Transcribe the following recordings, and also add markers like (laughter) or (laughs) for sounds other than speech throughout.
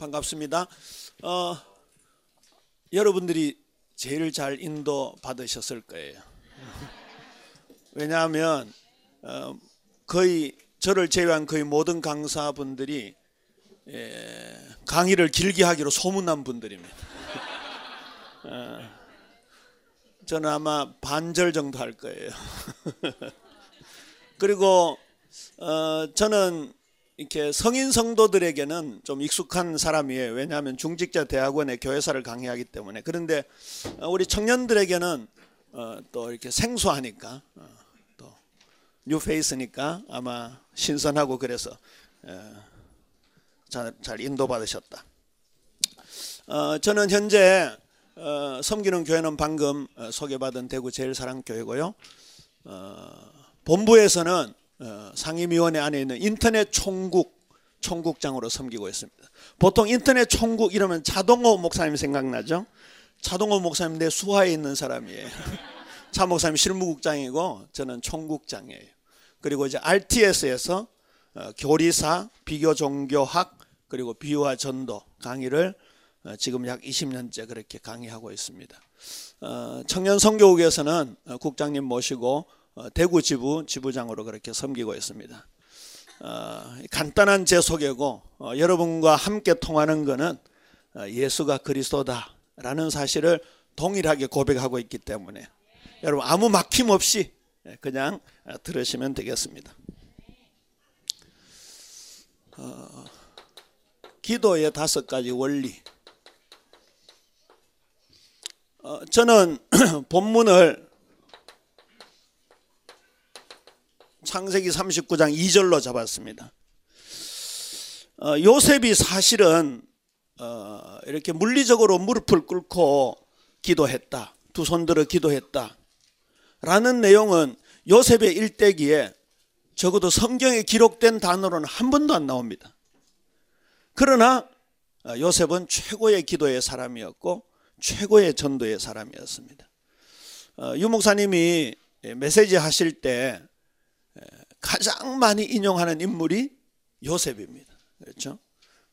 반갑습니다. 어, 여러분들이 제일 잘 인도 받으셨을 거예요. (laughs) 왜냐하면 어, 거의 저를 제외한 거의 모든 강사분들이 예, 강의를 길게 하기로 소문난 분들입니다. (laughs) 어, 저는 아마 반절 정도 할 거예요. (laughs) 그리고 어, 저는 이렇게 성인 성도들에게는 좀 익숙한 사람이에요. 왜냐하면 중직자 대학원의 교회사를 강의하기 때문에. 그런데 어, 우리 청년들에게는 어, 또 이렇게 생소하니까 어, 또 뉴페이스니까 아마 신선하고 그래서 잘, 잘 인도받으셨다. 저는 현재 섬기는 교회는 방금 소개받은 대구 제일사랑교회고요. 본부에서는 어, 상임위원회 안에 있는 인터넷 총국 총국장으로 섬기고 있습니다. 보통 인터넷 총국 이러면 자동호 목사님 생각나죠? 자동호 목사님 내 수하에 있는 사람이에요. (laughs) 차 목사님 실무국장이고 저는 총국장이에요. 그리고 이제 RTS에서 어, 교리사, 비교 종교학 그리고 비유와 전도 강의를 어, 지금 약 20년째 그렇게 강의하고 있습니다. 청년 선교국에서는 국장님 모시고 어, 대구 지부 지부장으로 그렇게 섬기고 있습니다. 어, 간단한 제 소개고 어, 여러분과 함께 통하는 것은 어, 예수가 그리스도다라는 사실을 동일하게 고백하고 있기 때문에 여러분 아무 막힘 없이 그냥 어, 들으시면 되겠습니다. 어, 기도의 다섯 가지 원리. 저는 (clears throat) 본문을 창세기 39장 2절로 잡았습니다. 어, 요셉이 사실은 어, 이렇게 물리적으로 무릎을 꿇고 기도했다. 두 손 들어 기도했다. 라는 내용은 요셉의 일대기에 적어도 성경에 기록된 단어로는 한 번도 안 나옵니다. 그러나 어, 요셉은 최고의 기도의 사람이었고 최고의 전도의 사람이었습니다. 어, 유 목사님이 메시지 하실 때 가장 많이 인용하는 인물이 요셉입니다. 그렇죠?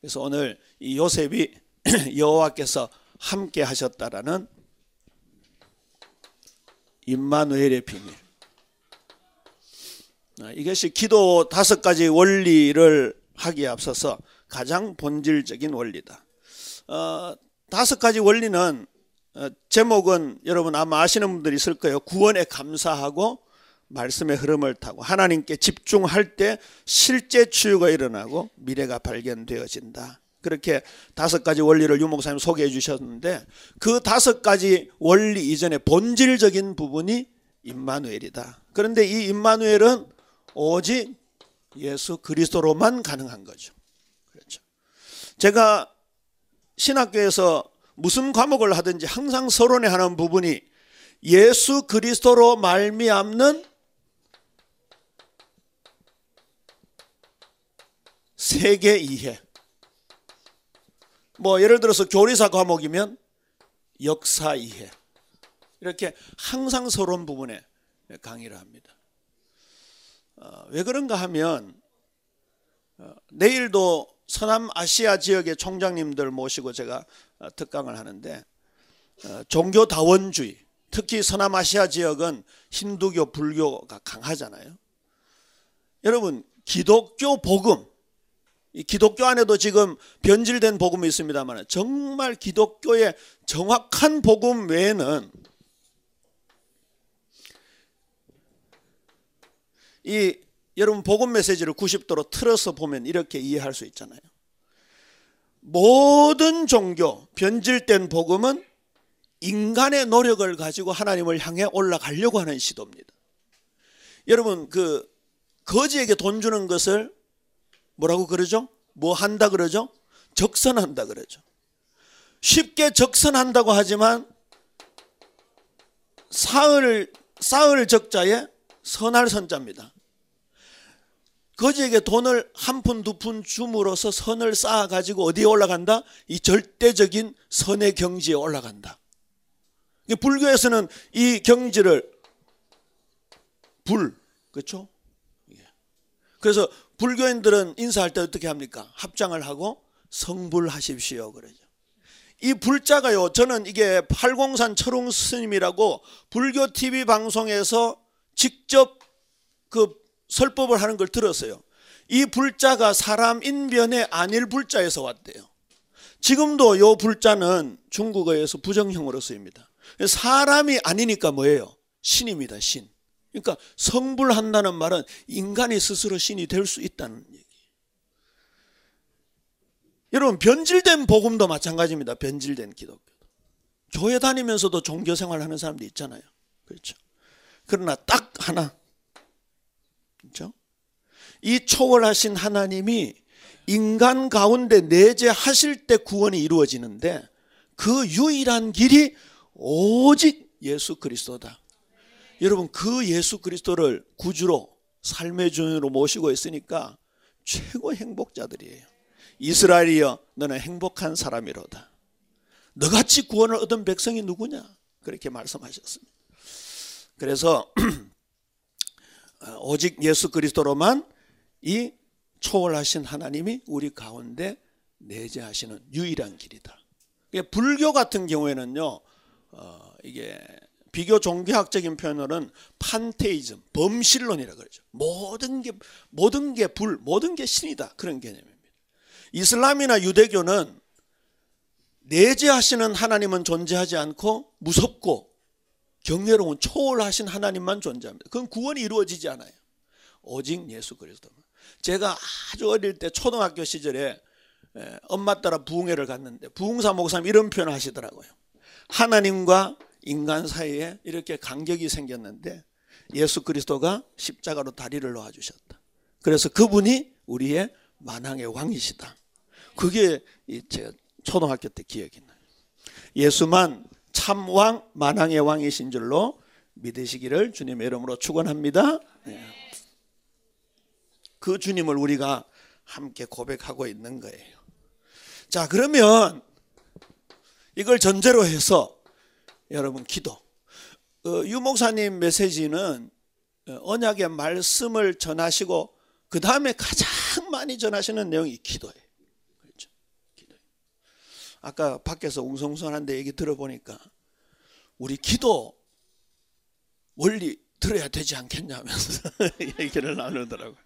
그래서 오늘 이 요셉이 (clears throat) 여호와께서 함께 하셨다라는 임마누엘의 비밀. 아, 이것이 기도 다섯 가지 원리를 하기에 앞서서 가장 본질적인 원리다. 어, 다섯 가지 원리는 어, 제목은 여러분 아마 아시는 분들이 있을 거예요. 구원에 감사하고 말씀의 흐름을 타고 하나님께 집중할 때 실제 치유가 일어나고 미래가 발견되어진다. 그렇게 다섯 가지 원리를 유 목사님 소개해 주셨는데 그 다섯 가지 원리 이전에 본질적인 부분이 임마누엘이다. 그런데 이 임마누엘은 오직 예수 그리스도로만 가능한 거죠. 그렇죠. 제가 신학교에서 무슨 과목을 하든지 항상 서론에 하는 부분이 예수 그리스도로 말미암는 세계 이해. 뭐 예를 들어서 교리사 과목이면 역사 이해. 이렇게 항상 서론 부분에 강의를 합니다. 어, 왜 그런가 하면 어, 내일도 서남 아시아 지역의 총장님들 모시고 제가 어, 특강을 하는데 어, 종교 다원주의, 특히 서남 아시아 지역은 힌두교, 불교가 강하잖아요. 여러분 기독교 복음 기독교 안에도 지금 변질된 복음이 있습니다만 정말 기독교의 정확한 복음 외에는 이 여러분 복음 메시지를 90도로 틀어서 보면 이렇게 이해할 수 있잖아요. 모든 종교 변질된 복음은 인간의 노력을 가지고 하나님을 향해 올라가려고 하는 시도입니다. 여러분 그 거지에게 돈 주는 것을 뭐라고 그러죠? 뭐 한다 그러죠? 적선한다 그러죠. 쉽게 적선한다고 하지만 사흘 사흘 적자에 선할 선자입니다. 거지에게 돈을 한 푼 두푼 줌으로써 선을 쌓아 가지고 어디에 올라간다? 이 절대적인 선의 경지에 올라간다. 불교에서는 이 경지를 불 그렇죠? 그래서 불교인들은 인사할 때 어떻게 합니까? 합장을 하고 성불하십시오 그러죠. 이 불자가요. 저는 이게 팔공산 철웅 스님이라고 불교 TV 방송에서 직접 그 설법을 하는 걸 들었어요. 이 불자가 사람 인변의 안일 불자에서 왔대요. 지금도 요 불자는 중국어에서 부정형으로 쓰입니다. 사람이 아니니까 뭐예요? 신입니다, 신. 그러니까 성불한다는 말은 인간이 스스로 신이 될 수 있다는 얘기. 여러분 변질된 복음도 마찬가지입니다. 변질된 기독교. 교회 다니면서도 종교 생활하는 사람도 있잖아요. 그렇죠. 그러나 딱 하나. 그렇죠? 이 초월하신 하나님이 인간 가운데 내재하실 때 구원이 이루어지는데 그 유일한 길이 오직 예수 그리스도다. 여러분 그 예수 그리스도를 구주로 삶의 주인으로 모시고 있으니까 최고 행복자들이에요. 이스라엘이여 너는 행복한 사람이로다. 너같이 구원을 얻은 백성이 누구냐? 그렇게 말씀하셨습니다. 그래서 (clears throat) 오직 예수 그리스도로만 이 초월하신 하나님이 우리 가운데 내재하시는 유일한 길이다. 불교 같은 경우에는요, 어, 이게 비교 종교학적인 표현으로는 판테이즘, 범실론이라 그러죠. 모든 게 모든 게 불, 모든 게 신이다 그런 개념입니다. 이슬람이나 유대교는 내재하시는 하나님은 존재하지 않고 무섭고 경외로운 초월하신 하나님만 존재합니다. 그건 구원이 이루어지지 않아요. 오직 예수 그리스도만. 제가 아주 어릴 때 초등학교 시절에 엄마 따라 부흥회를 갔는데 부흥사 목사님 이런 표현을 하시더라고요. 하나님과 인간 사이에 이렇게 간격이 생겼는데 예수 그리스도가 십자가로 다리를 놓아 주셨다. 그래서 그분이 우리의 만왕의 왕이시다. 그게 제가 초등학교 때 기억이 나요. 예수만 참왕 만왕의 왕이신 줄로 믿으시기를 주님의 이름으로 축원합니다. 네. 그 주님을 우리가 함께 고백하고 있는 거예요. 자, 그러면 이걸 전제로 해서 여러분 기도. 어, 유 목사님 메시지는 어, 언약의 말씀을 전하시고 그 다음에 가장 많이 전하시는 내용이 기도예요. 그렇죠? 기도. 아까 밖에서 웅성성한데 얘기 들어보니까 우리 기도 원리 들어야 되지 않겠냐면서 (laughs) 얘기를 나누더라고요.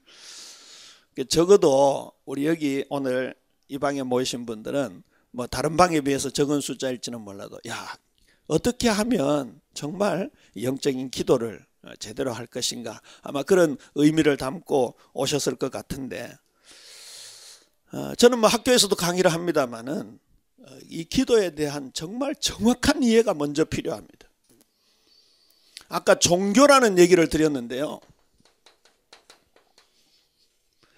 그 적어도 우리 여기 오늘 이 방에 모이신 분들은 뭐 다른 방에 비해서 적은 숫자일지는 몰라도 야 어떻게 하면 정말 영적인 기도를 제대로 할 것인가 아마 그런 의미를 담고 오셨을 것 같은데 어, 저는 뭐 학교에서도 강의를 합니다만은 어, 이 기도에 대한 정말 정확한 이해가 먼저 필요합니다. 아까 종교라는 얘기를 드렸는데요.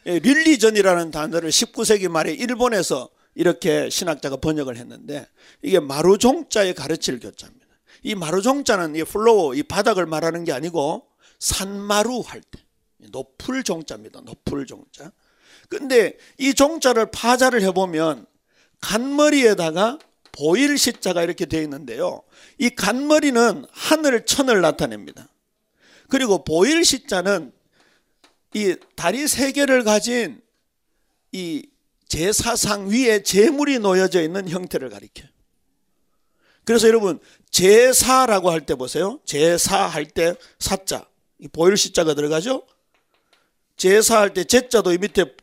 예, religion이라는 단어를 19세기 말에 일본에서 이렇게 신학자가 번역을 했는데 이게 마루종자의 가르칠 교자입니다. 이 마루종자는 이 floor, 이 바닥을 말하는 게 아니고 산마루 할 때 높을 종자입니다. 높을 종자. 근데 이 종자를 파자를 해보면 간머리에다가 보일 시자가 이렇게 되어 있는데요. 이 간머리는 하늘 천을 나타냅니다. 그리고 보일 시자는 이 다리 세 개를 가진 이 제사상 위에 재물이 놓여져 있는 형태를 가리켜요. 그래서 여러분 제사라고 할 때 보세요. 제사 할 때 사자 보일 시자가 들어가죠. 제사 할 때 제자도 이 밑에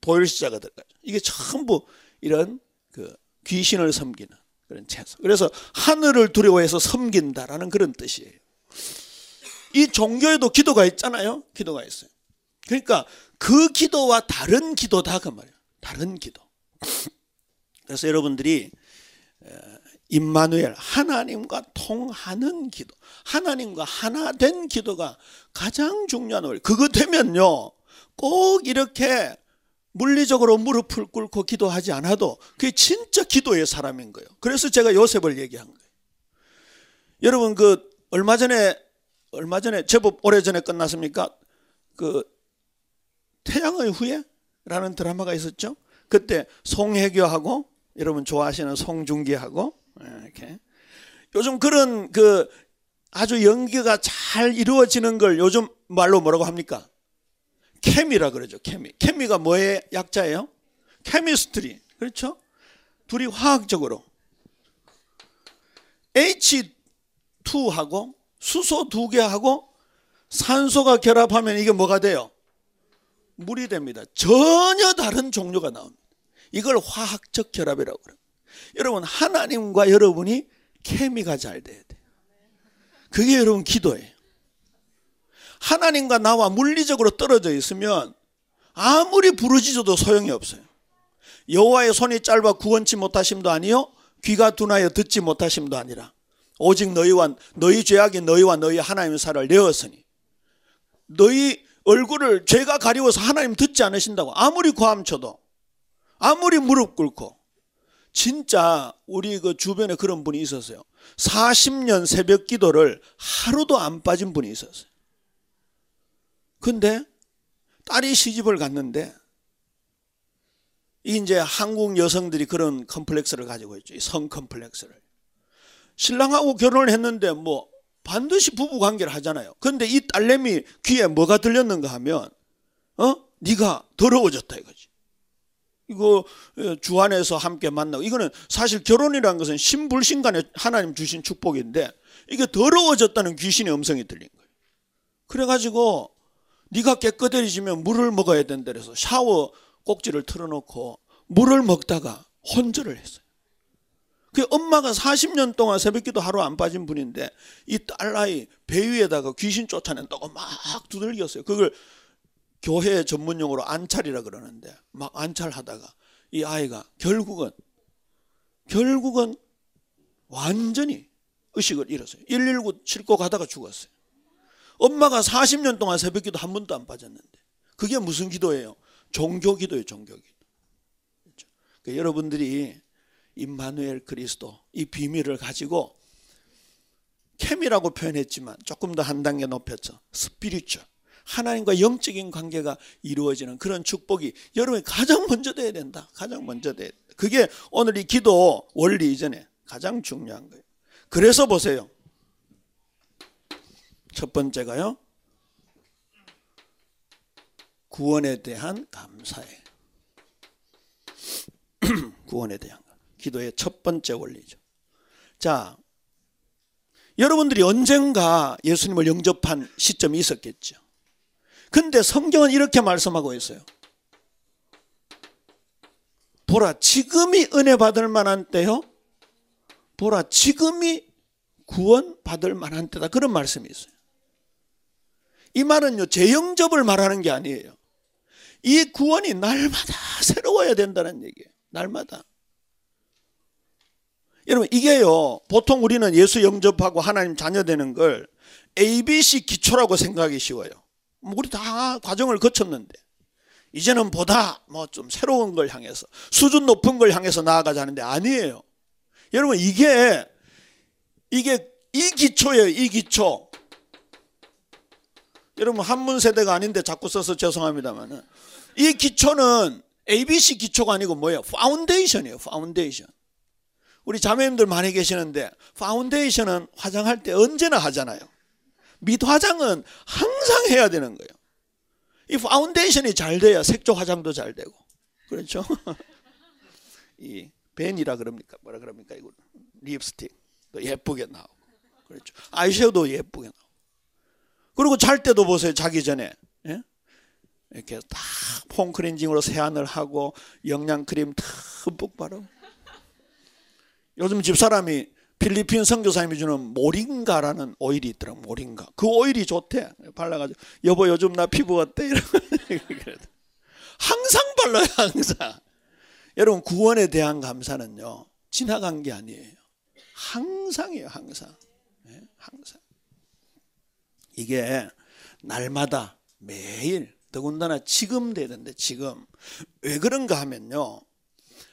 보일 시자가 들어가죠. 이게 전부 이런 그 귀신을 섬기는 그런 제사. 그래서 하늘을 두려워해서 섬긴다라는 그런 뜻이에요. 이 종교에도 기도가 있잖아요. 기도가 있어요. 그러니까 그 기도와 다른 기도다 그 말이에요. 다른 기도. 그래서 여러분들이 임마누엘 하나님과 통하는 기도, 하나님과 하나 된 기도가 가장 중요한 원 그거 되면요, 꼭 이렇게 물리적으로 무릎을 꿇고 기도하지 않아도 그게 진짜 기도의 사람인 거예요. 그래서 제가 요셉을 얘기한 거예요. 여러분 그 얼마 전에 얼마 전에 제법 오래 전에 끝났습니까? 그 태양의 후예 라는 드라마가 있었죠. 그때 송혜교하고 여러분 좋아하시는 송중기하고 예, 이렇게 요즘 그런 그 아주 연기가 잘 이루어지는 걸 요즘 말로 뭐라고 합니까? 케미라 그러죠. 케미. 케미가 뭐의 약자예요? 케미스트리. 그렇죠? 둘이 화학적으로 H2하고 수소 두 개하고 산소가 결합하면 이게 뭐가 돼요? 물이 됩니다. 전혀 다른 종류가 나옵니다. 이걸 화학적 결합이라고 그래요. 여러분 하나님과 여러분이 케미가 잘 돼야 돼요. 그게 여러분 기도예요. 하나님과 나와 물리적으로 떨어져 있으면 아무리 부르짖어도 소용이 없어요. 여호와의 손이 짧아 구원치 못하심도 아니요 귀가 둔하여 듣지 못하심도 아니라 오직 너희와 너희 죄악이 너희와 너희 하나님의 살을 내었으니 너희 얼굴을 죄가 가리워서 하나님 듣지 않으신다고 아무리 고함쳐도 아무리 무릎 꿇고 진짜 우리 그 주변에 그런 분이 있었어요. 40년 새벽 기도를 하루도 안 빠진 분이 있었어요. 근데 딸이 시집을 갔는데 이제 한국 여성들이 그런 컴플렉스를 가지고 있죠. 성 컴플렉스를. 신랑하고 결혼을 했는데 뭐 반드시 부부 관계를 하잖아요. 근데 이 딸내미 귀에 뭐가 들렸는가 하면 어? 네가 더러워졌다 이거지. 이거 어, 주 안에서 함께 만나고 이거는 사실 결혼이라는 것은 신불신 간에 하나님 주신 축복인데 이게 더러워졌다는 귀신의 음성이 들린 거예요. 그래가지고 네가 깨끗해지면 물을 먹어야 된다 그래서 샤워 꼭지를 틀어놓고 물을 먹다가 혼절을 했어요. 그 엄마가 40년 동안 새벽기도 하루 안 빠진 분인데 이 딸아이 배 위에다가 귀신 쫓아낸다고 막 두들겼어요. 그걸 교회 전문용어로 안찰이라 그러는데 막 안찰하다가 이 아이가 결국은 결국은 완전히 의식을 잃었어요. 119 싣고 가다가 죽었어요. 엄마가 40년 동안 새벽기도 한 번도 안 빠졌는데 그게 무슨 기도예요? 종교 기도예요, 종교 기도. 그러니까 여러분들이 임마누엘 그리스도 이 비밀을 가지고 캠이라고 표현했지만 조금 더 한 단계 높였죠. 스피리추 하나님과 영적인 관계가 이루어지는 그런 축복이 여러분이 가장 먼저 돼야 된다. 가장 먼저 된다. 그게 오늘 이 기도 원리 이전에 가장 중요한 거예요. 그래서 보세요. 첫 번째가요. 구원에 대한 감사예요. (clears throat) 구원에 대한 거. 기도의 첫 번째 원리죠. 자, 여러분들이 언젠가 예수님을 영접한 시점이 있었겠죠. 근데 성경은 이렇게 말씀하고 있어요. 보라, 지금이 은혜 받을 만한 때요. 보라, 지금이 구원 받을 만한 때다. 그런 말씀이 있어요. 이 말은요, 재영접을 말하는 게 아니에요. 이 구원이 날마다 새로워야 된다는 얘기예요. 날마다. 여러분, 이게요, 보통 우리는 예수 영접하고 하나님 자녀 되는 걸 ABC 기초라고 생각하기 쉬워요. 뭐 우리 다 과정을 거쳤는데 이제는 보다 뭐 좀 새로운 걸 향해서 수준 높은 걸 향해서 나아가자는데 아니에요. 여러분 이게 이게 이 기초예요. 이 기초. 여러분 한문 세대가 아닌데 자꾸 써서 죄송합니다만은 이 기초는 ABC 기초가 아니고 뭐예요? Foundation이에요. Foundation. 우리 자매님들 많이 계시는데 파운데이션은 화장할 때 언제나 하잖아요. 밑 화장은 항상 해야 되는 거예요. 이 파운데이션이 잘 돼야 색조 화장도 잘 되고. 그렇죠? (laughs) 이 벤이라 그럽니까? 뭐라 그럽니까? 이거 립스틱도 예쁘게 나오고. 그렇죠. 아이섀도우 예쁘게 나오고. 그리고 잘 때도 보세요. 자기 전에. 예? 이렇게 다 폼 크렌징으로 세안을 하고 영양 크림 듬뿍 바르고. 요즘 집사람이 필리핀 선교사님이 주는 모링가라는 오일이 있더라 모링가. 그 오일이 좋대. 발라가지고 여보 요즘 나 피부 어때? 이러고 (laughs) 항상 발라요 항상. 여러분 구원에 대한 감사는요 지나간 게 아니에요. 항상이에요 항상. 네, 항상. 이게 날마다 매일 더군다나 지금 되는데 지금 왜 그런가 하면요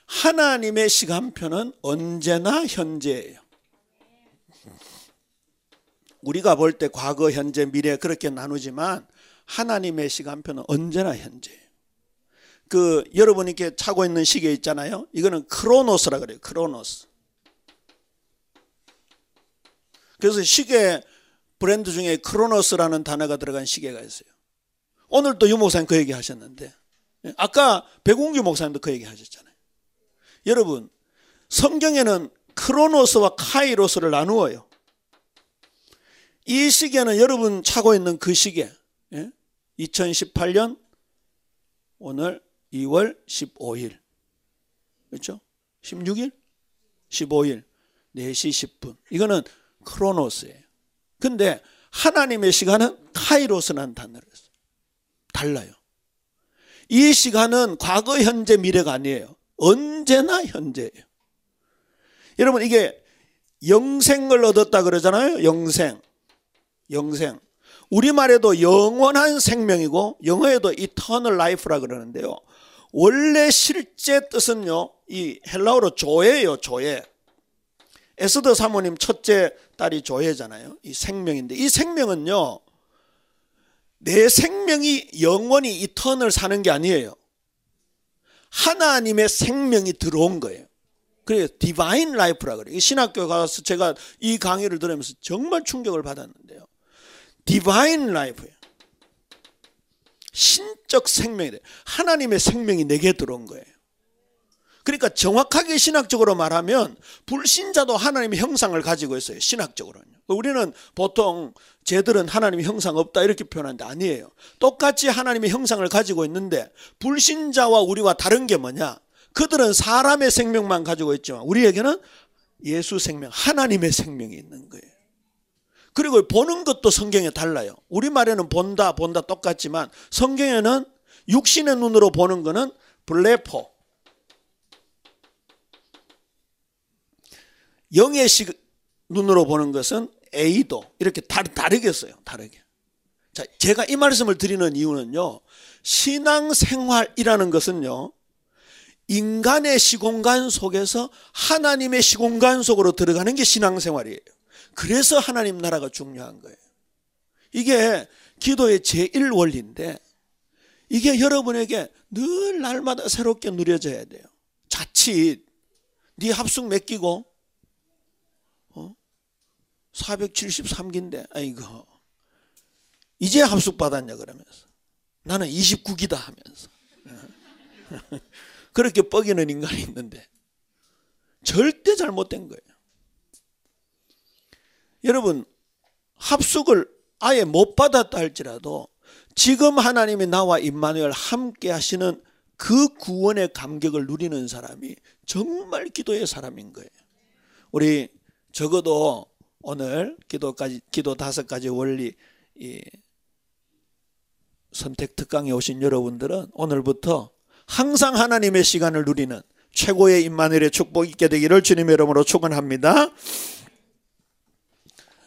하나님의 시간표는 언제나 현재예요. 우리가 볼 때 과거, 현재, 미래 그렇게 나누지만 하나님의 시간표는 언제나 현재예요. 그 여러분이 이렇게 차고 있는 시계 있잖아요. 이거는 크로노스라 그래요. 크로노스. 그래서 시계 브랜드 중에 크로노스라는 단어가 들어간 시계가 있어요. 오늘 또 유 목사님 그 얘기 하셨는데 아까 백운규 목사님도 그 얘기 하셨잖아요. 여러분 성경에는 크로노스와 카이로스를 나누어요. 이 시계는 여러분 차고 있는 그 시계. 예? 2018년 오늘 2월 15일. 그렇죠? 16일? 15일. 4시 10분. 이거는 크로노스예요. 근데 하나님의 시간은 카이로스라는 써요. 달라요. 이 시간은 과거, 현재, 미래가 아니에요. 언제나 현재예요. 여러분 이게 영생을 얻었다 그러잖아요. 영생. 영생. 우리말에도 영원한 생명이고 영어에도 eternal life라 그러는데요. 원래 실제 뜻은요. 이 헬라어로 조예요. 조예. 에스더 사모님 첫째 딸이 조예잖아요. 이 생명인데 이 생명은요. 내 생명이 영원히 이턴을 사는 게 아니에요. 하나님의 생명이 들어온 거예요. 그래요. Divine life라 그래요. 신학교 가서 제가 이 강의를 들으면서 정말 충격을 받았는데요. Divine life예요. 신적 생명이 돼. 하나님의 생명이 내게 들어온 거예요. 그러니까 정확하게 신학적으로 말하면 불신자도 하나님의 형상을 가지고 있어요. 신학적으로는. 우리는 보통 쟤들은 하나님의 형상 없다 이렇게 표현하는데 아니에요. 똑같이 하나님의 형상을 가지고 있는데 불신자와 우리와 다른 게 뭐냐? 그들은 사람의 생명만 가지고 있지만 우리에게는 예수 생명, 하나님의 생명이 있는 거예요. 그리고 보는 것도 성경에 달라요. 우리말에는 본다, 본다 똑같지만 성경에는 육신의 눈으로 보는 거는 블레포, 시, 눈으로 보는 것은 A도 이렇게 다, 다르게 써요. 다르게. 자, 제가 이 말씀을 드리는 이유는요. 신앙생활이라는 것은요. 인간의 시공간 속에서 하나님의 시공간 속으로 들어가는 게 신앙생활이에요. 그래서 하나님 나라가 중요한 거예요. 이게 기도의 제1 원리인데 이게 여러분에게 늘 날마다 새롭게 누려져야 돼요. 자칫 네 합숙 맡기고 473기인데 아이고 이제 합숙 받았냐 그러면서 나는 29기다 하면서 (laughs) 그렇게 뻐기는 인간이 있는데 절대 잘못된 거예요. 여러분 합숙을 아예 못 받았다 할지라도 지금 하나님이 나와 임마누엘 함께 하시는 그 구원의 감격을 누리는 사람이 정말 기도의 사람인 거예요. 우리 적어도 오늘 기도까지 기도 다섯 가지 원리 이 선택 특강에 오신 여러분들은 오늘부터 항상 하나님의 시간을 누리는 최고의 임마누엘의 축복 있게 되기를 주님의 이름으로 축원합니다.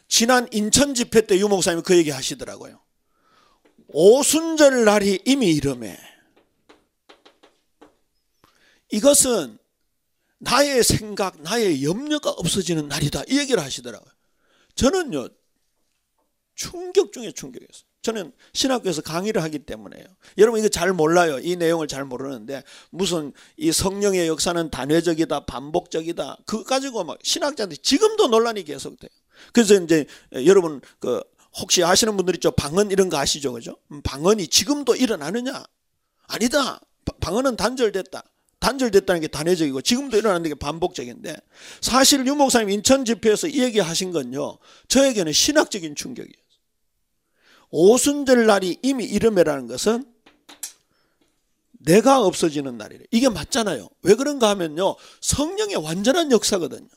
지난 인천 집회 때 유목사님이 그 얘기 하시더라고요. 오순절 날이 이미 이름에 이것은 나의 생각, 나의 염려가 없어지는 날이다. 이 얘기를 하시더라고요. 저는요 충격 중에 충격이었어요. 저는 신학교에서 강의를 하기 때문에요. 여러분 이거 잘 몰라요. 이 내용을 잘 모르는데 무슨 이 성령의 역사는 단회적이다, 반복적이다. 그거 가지고 막 신학자들이 지금도 논란이 계속돼요. 그래서 이제 여러분 그 혹시 아시는 분들 있죠? 방언 이런 거 아시죠? 그죠? 음, 방언이 지금도 일어나느냐? 아니다. 방언은 단절됐다. 단절됐다는 게 단회적이고 지금도 일어나는 게 반복적인데 사실 유 목사님 인천 집회에서 이 얘기 하신 건요. 저에게는 신학적인 충격이에요. 오순절 날이 이미 이름이라는 것은 내가 없어지는 날이래. 이게 맞잖아요. 왜 그런가 하면요. 성령의 완전한 역사거든요.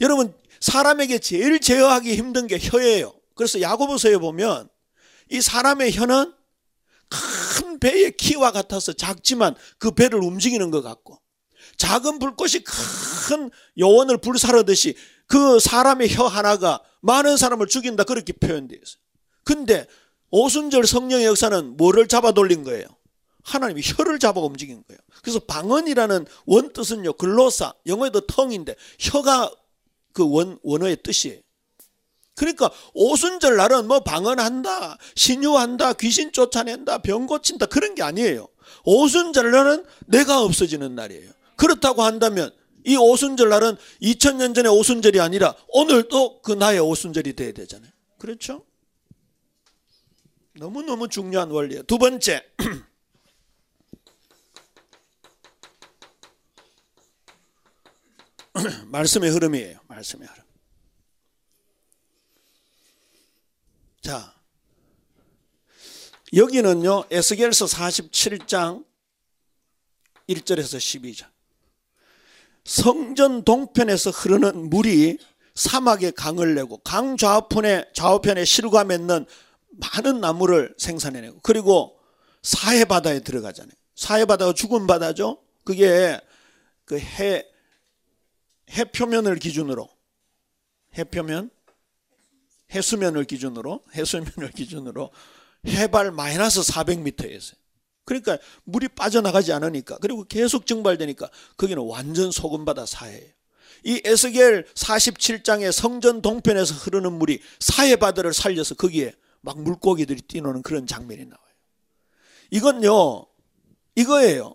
여러분 사람에게 제일 제어하기 힘든 게 혀예요. 그래서 야고보서에 보면 이 사람의 혀는 큰 배의 키와 같아서 작지만 그 배를 움직이는 것 같고 작은 불꽃이 큰 요원을 불사르듯이 그 사람의 혀 하나가 많은 사람을 죽인다 그렇게 표현되어 있어요. 근데 오순절 성령의 역사는 뭐를 잡아 돌린 거예요? 하나님이 혀를 잡아 움직인 거예요. 그래서 방언이라는 원뜻은요, 글로사, 영어에도 텅인데, 혀가 그 원, 원어의 뜻이에요. 그러니까 오순절 날은 뭐 방언한다, 신유한다, 귀신 쫓아낸다, 병 고친다 그런 게 아니에요. 오순절 날은 내가 없어지는 날이에요. 그렇다고 한다면 이 오순절 날은 2000년 전의 오순절이 아니라 오늘도 그 나의 오순절이 돼야 되잖아요. 그렇죠? 너무너무 중요한 원리예요. 두 번째. (clears throat) 말씀의 흐름이에요. 말씀의 흐름. 자, 여기는요, 에스겔서 47장 1절에서 12절. 성전 동편에서 흐르는 물이 사막에 강을 내고 강 좌우편에 좌우편에 실과 맺는 많은 나무를 생산해내고 그리고 사해 바다에 들어가잖아요. 사해 바다가 죽은 바다죠. 그게 그 해 해 표면을 기준으로 해 표면 해수면을 기준으로 해수면을 기준으로 해발 마이너스 400m에 있어요. 그러니까 물이 빠져나가지 않으니까 그리고 계속 증발되니까 거기는 완전 소금바다 사해예요. 이 에스겔 47장의 성전 동편에서 흐르는 물이 사해 바다를 살려서 거기에 막 물고기들이 뛰노는 그런 장면이 나와요. 이건요, 이거예요.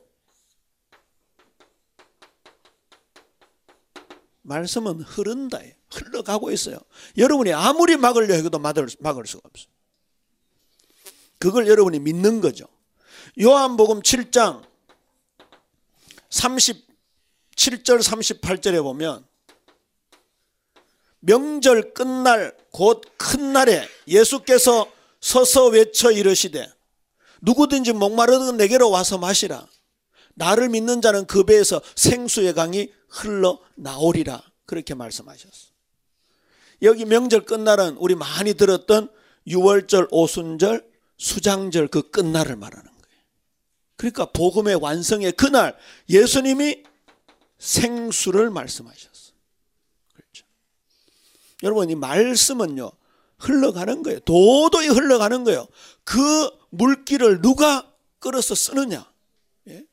말씀은 흐른다. 흘러가고 있어요. 여러분이 아무리 막으려 해도 막을, 수가 없어요. 그걸 여러분이 믿는 거죠. 요한복음 7장 37절 38절에 보면 명절 끝날 곧 큰 날에 예수께서 서서 외쳐 이르시되 누구든지 목마르든 내게로 와서 마시라 나를 믿는 자는 그 배에서 생수의 강이 흘러 나오리라 그렇게 말씀하셨어. 여기 명절 끝날은 우리 많이 들었던 6월절, 오순절, 수장절 그 끝날을 말하는 거예요. 그러니까 복음의 완성의 그날 예수님이 생수를 말씀하셨어. 그렇죠. 여러분 이 말씀은요 흘러가는 거예요. 도도히 흘러가는 거예요. 그 물길을 누가 끌어서 쓰느냐? 예?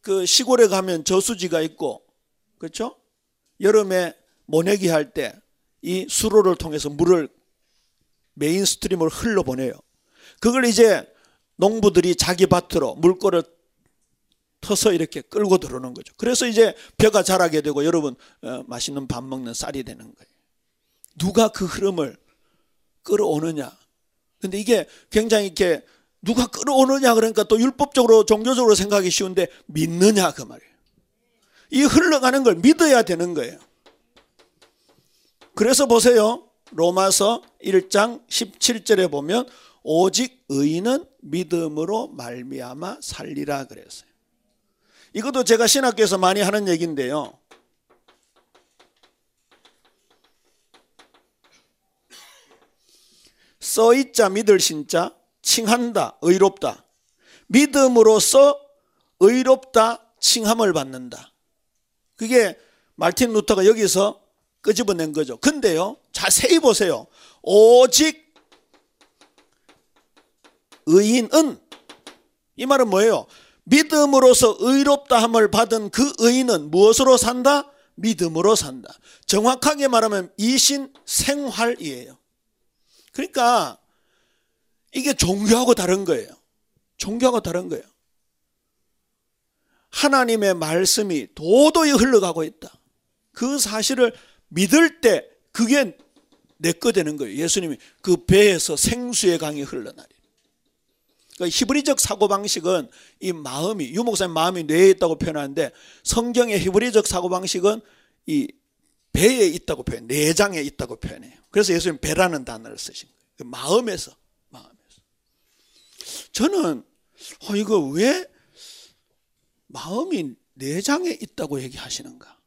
그 시골에 가면 저수지가 있고 그렇죠? 여름에 모내기 할 때 이 수로를 통해서 물을 main stream을 흘러보내요. 그걸 이제 농부들이 자기 밭으로 물꼬를 터서 이렇게 끌고 들어오는 거죠. 그래서 이제 벼가 자라게 되고 여러분 어, 맛있는 밥 먹는 쌀이 되는 거예요. 누가 그 흐름을 끌어오느냐. 근데 이게 굉장히 이렇게 누가 끌어오느냐 그러니까 또 율법적으로 종교적으로 생각하기 쉬운데 믿느냐 그 말이에요. 이 흘러가는 걸 믿어야 되는 거예요. 그래서 보세요. 로마서 1장 17절에 보면 오직 의인은 믿음으로 말미암아 살리라 그랬어요. 이것도 제가 신학교에서 많이 하는 얘기인데요. 써있자 믿을 신자 칭한다 의롭다 믿음으로써 의롭다 칭함을 받는다. 그게 말틴 루터가 여기서 끄집어낸 거죠. 근데요, 자세히 보세요. 오직 의인은 이 말은 뭐예요? 믿음으로서 의롭다함을 받은 그 의인은 무엇으로 산다? 믿음으로 산다. 정확하게 말하면 이신 생활이에요. 그러니까 이게 종교하고 다른 거예요. 종교하고 다른 거예요. 하나님의 말씀이 도도히 흘러가고 있다. 그 사실을 믿을 때 그게 내 거 되는 거예요. 예수님이 그 배에서 생수의 강이 흘러나리. 그러니까 히브리적 사고방식은 이 마음이, 유 목사님 마음이 뇌에 있다고 표현하는데 성경의 히브리적 사고방식은 이 배에 있다고 표현, 내장에 있다고 표현해요. 그래서 예수님 배라는 단어를 쓰신 거예요. 그 마음에서, 마음에서. 저는, 어, 이거 왜 마음이 내장에 있다고 얘기하시는가?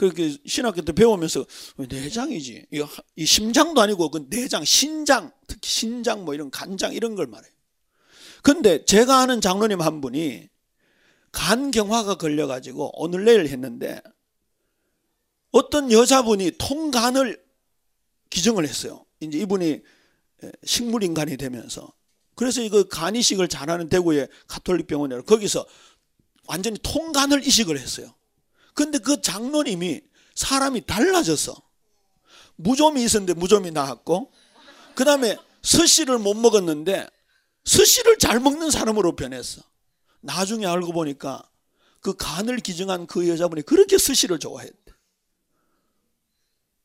그렇게 신학교 때 배우면서 내장이지. 이 심장도 아니고 그 내장, 신장, 특히 신장 뭐 이런 간장 이런 걸 말해요. 근데 제가 아는 장로님 한 분이 간경화가 걸려가지고 오늘 내일 했는데 어떤 여자분이 통간을 기증을 했어요. 이제 이분이 식물인간이 되면서 그래서 이거 간 이식을 잘하는 대구의 가톨릭 병원에 거기서 완전히 통간을 이식을 했어요. 근데 그 장로님이 사람이 달라져서 무좀이 있었는데 무좀이 나왔고 그 다음에 스시를 못 먹었는데 스시를 잘 먹는 사람으로 변했어. 나중에 알고 보니까 그 간을 기증한 그 여자분이 그렇게 스시를 좋아했대.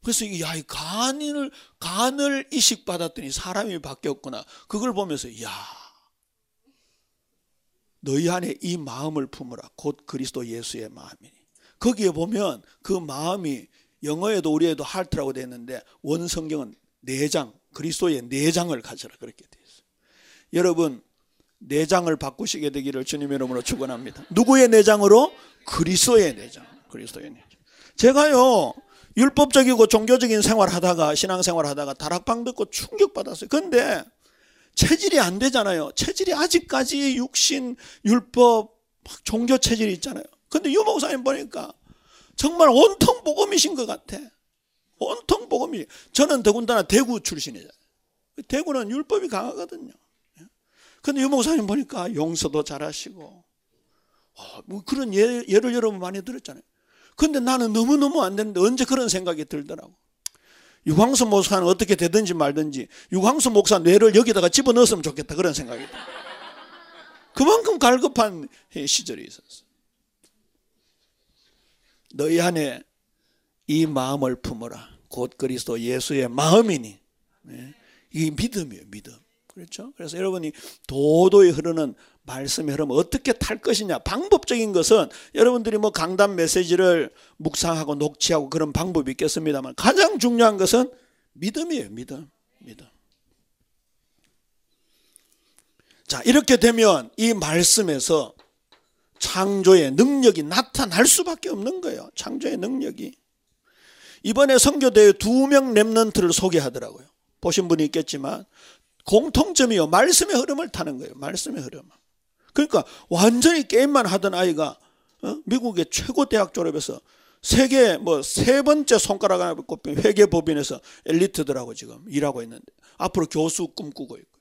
그래서 야, 이 간을 간을 이식 받았더니 사람이 바뀌었구나. 그걸 보면서 야, 너희 안에 이 마음을 품으라. 곧 그리스도 예수의 마음이니. 거기에 보면 그 마음이 영어에도 우리에도 하트라고 되어 있는데 원성경은 내장 그리스도의 내장을 가져라 그렇게 되어 있어요. 여러분 내장을 바꾸시게 되기를 주님 이름으로 축원합니다. 누구의 내장으로? 그리스도의 내장. 그리스도의 내장. 제가요 율법적이고 종교적인 생활 하다가 신앙생활 하다가 다락방 듣고 충격받았어요. 근데 체질이 안 되잖아요. 체질이 아직까지 육신, 율법, 종교 체질이 있잖아요. 근데 유 목사님 보니까 정말 온통 복음이신 것 같아. 온통 복음이. 저는 더군다나 대구 출신이잖아요. 대구는 율법이 강하거든요. 근데 유 목사님 보니까 용서도 잘하시고, 어, 뭐 그런 예, 예를 여러분 많이 들었잖아요. 근데 나는 너무너무 안 되는데 언제 그런 생각이 들더라고. 유광수 목사는 어떻게 되든지 말든지 유광수 목사 뇌를 여기다가 집어넣었으면 좋겠다 그런 생각이 들어. 그만큼 갈급한 시절이 있었어. 너희 안에 이 마음을 품어라. 곧 그리스도 예수의 마음이니. 네. 이 믿음이에요, 믿음. 그렇죠? 그래서 여러분이 도도히 흐르는 말씀의 흐름 어떻게 탈 것이냐 방법적인 것은 여러분들이 뭐 강단 메시지를 묵상하고 녹취하고 그런 방법이 있겠습니다만 가장 중요한 것은 믿음이에요 믿음 믿음 자 이렇게 되면 이 말씀에서 창조의 능력이 나타날 수밖에 없는 거예요. 창조의 능력이. 이번에 선교대회 두 명 랩런트를 소개하더라고요. 보신 분이 있겠지만 공통점이요. 말씀의 흐름을 타는 거예요. 말씀의 흐름. 그러니까 완전히 게임만 하던 아이가 어? 미국의 최고 대학 졸업해서 세계 뭐 세 번째 손가락 하나 꼽힌 회계법인에서 엘리트들하고 지금 일하고 있는데. 앞으로 교수 꿈꾸고 있고.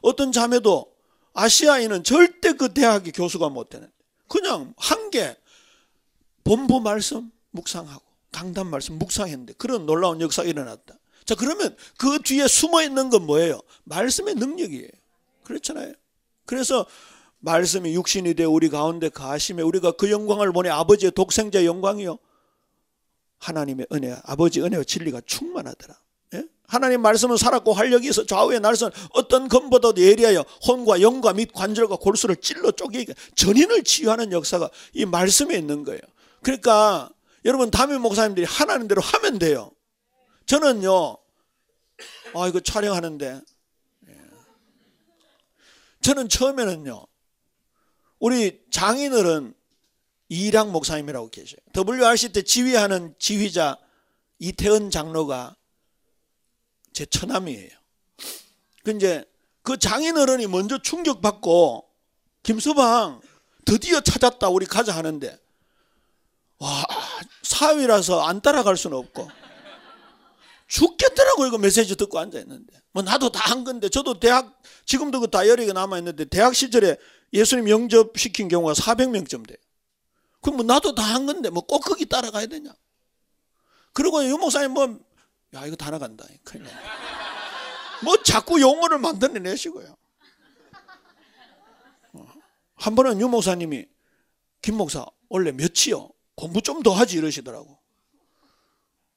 어떤 자매도 아시아인은 절대 그 대학의 교수가 못 되는데 그냥 한 개 본부 말씀 묵상하고 강단 말씀 묵상했는데 그런 놀라운 역사가 일어났다. 자 그러면 그 뒤에 숨어 있는 건 뭐예요? 말씀의 능력이에요. 그렇잖아요. 그래서 말씀이 육신이 되어 우리 가운데 가심에 우리가 그 영광을 보내 아버지의 독생자 영광이요. 하나님의 은혜, 아버지 은혜와 진리가 충만하더라. 예? 하나님 말씀은 살았고 활력이 있어 좌우의 날선 어떤 검보다도 예리하여 혼과 영과 및 관절과 골수를 찔러 쪼개게 전인을 치유하는 역사가 이 말씀에 있는 거예요. 그러니까 여러분 담임 목사님들이 하나님 대로 하면 돼요. 저는요, 아 이거 촬영하는데 예. 저는 처음에는요 우리 장인어른 이랑 목사님이라고 계셔요. WRC 때 지휘하는 지휘자 이태은 장로가 제 처남이에요. 그 이제 그 장인어른이 먼저 충격받고 김서방 드디어 찾았다 우리 가자 하는데 와 사위라서 안 따라갈 수는 없고 죽겠더라고 이거 메시지 듣고 앉아 있는데 뭐 나도 다 한 건데 저도 대학 지금도 그 다이어리가 남아 있는데 대학 시절에 예수님 영접시킨 경우가 400명쯤 돼요. 그럼 뭐 나도 다 한 건데 뭐 꼭 거기 따라가야 되냐? 그리고 유 목사님 뭐, 야, 이거 다 나간다. 큰일 뭐 자꾸 용어를 만들어내시고요. 어. 한 번은 유 목사님이 김 목사 원래 몇이요? 공부 좀 더 하지 이러시더라고.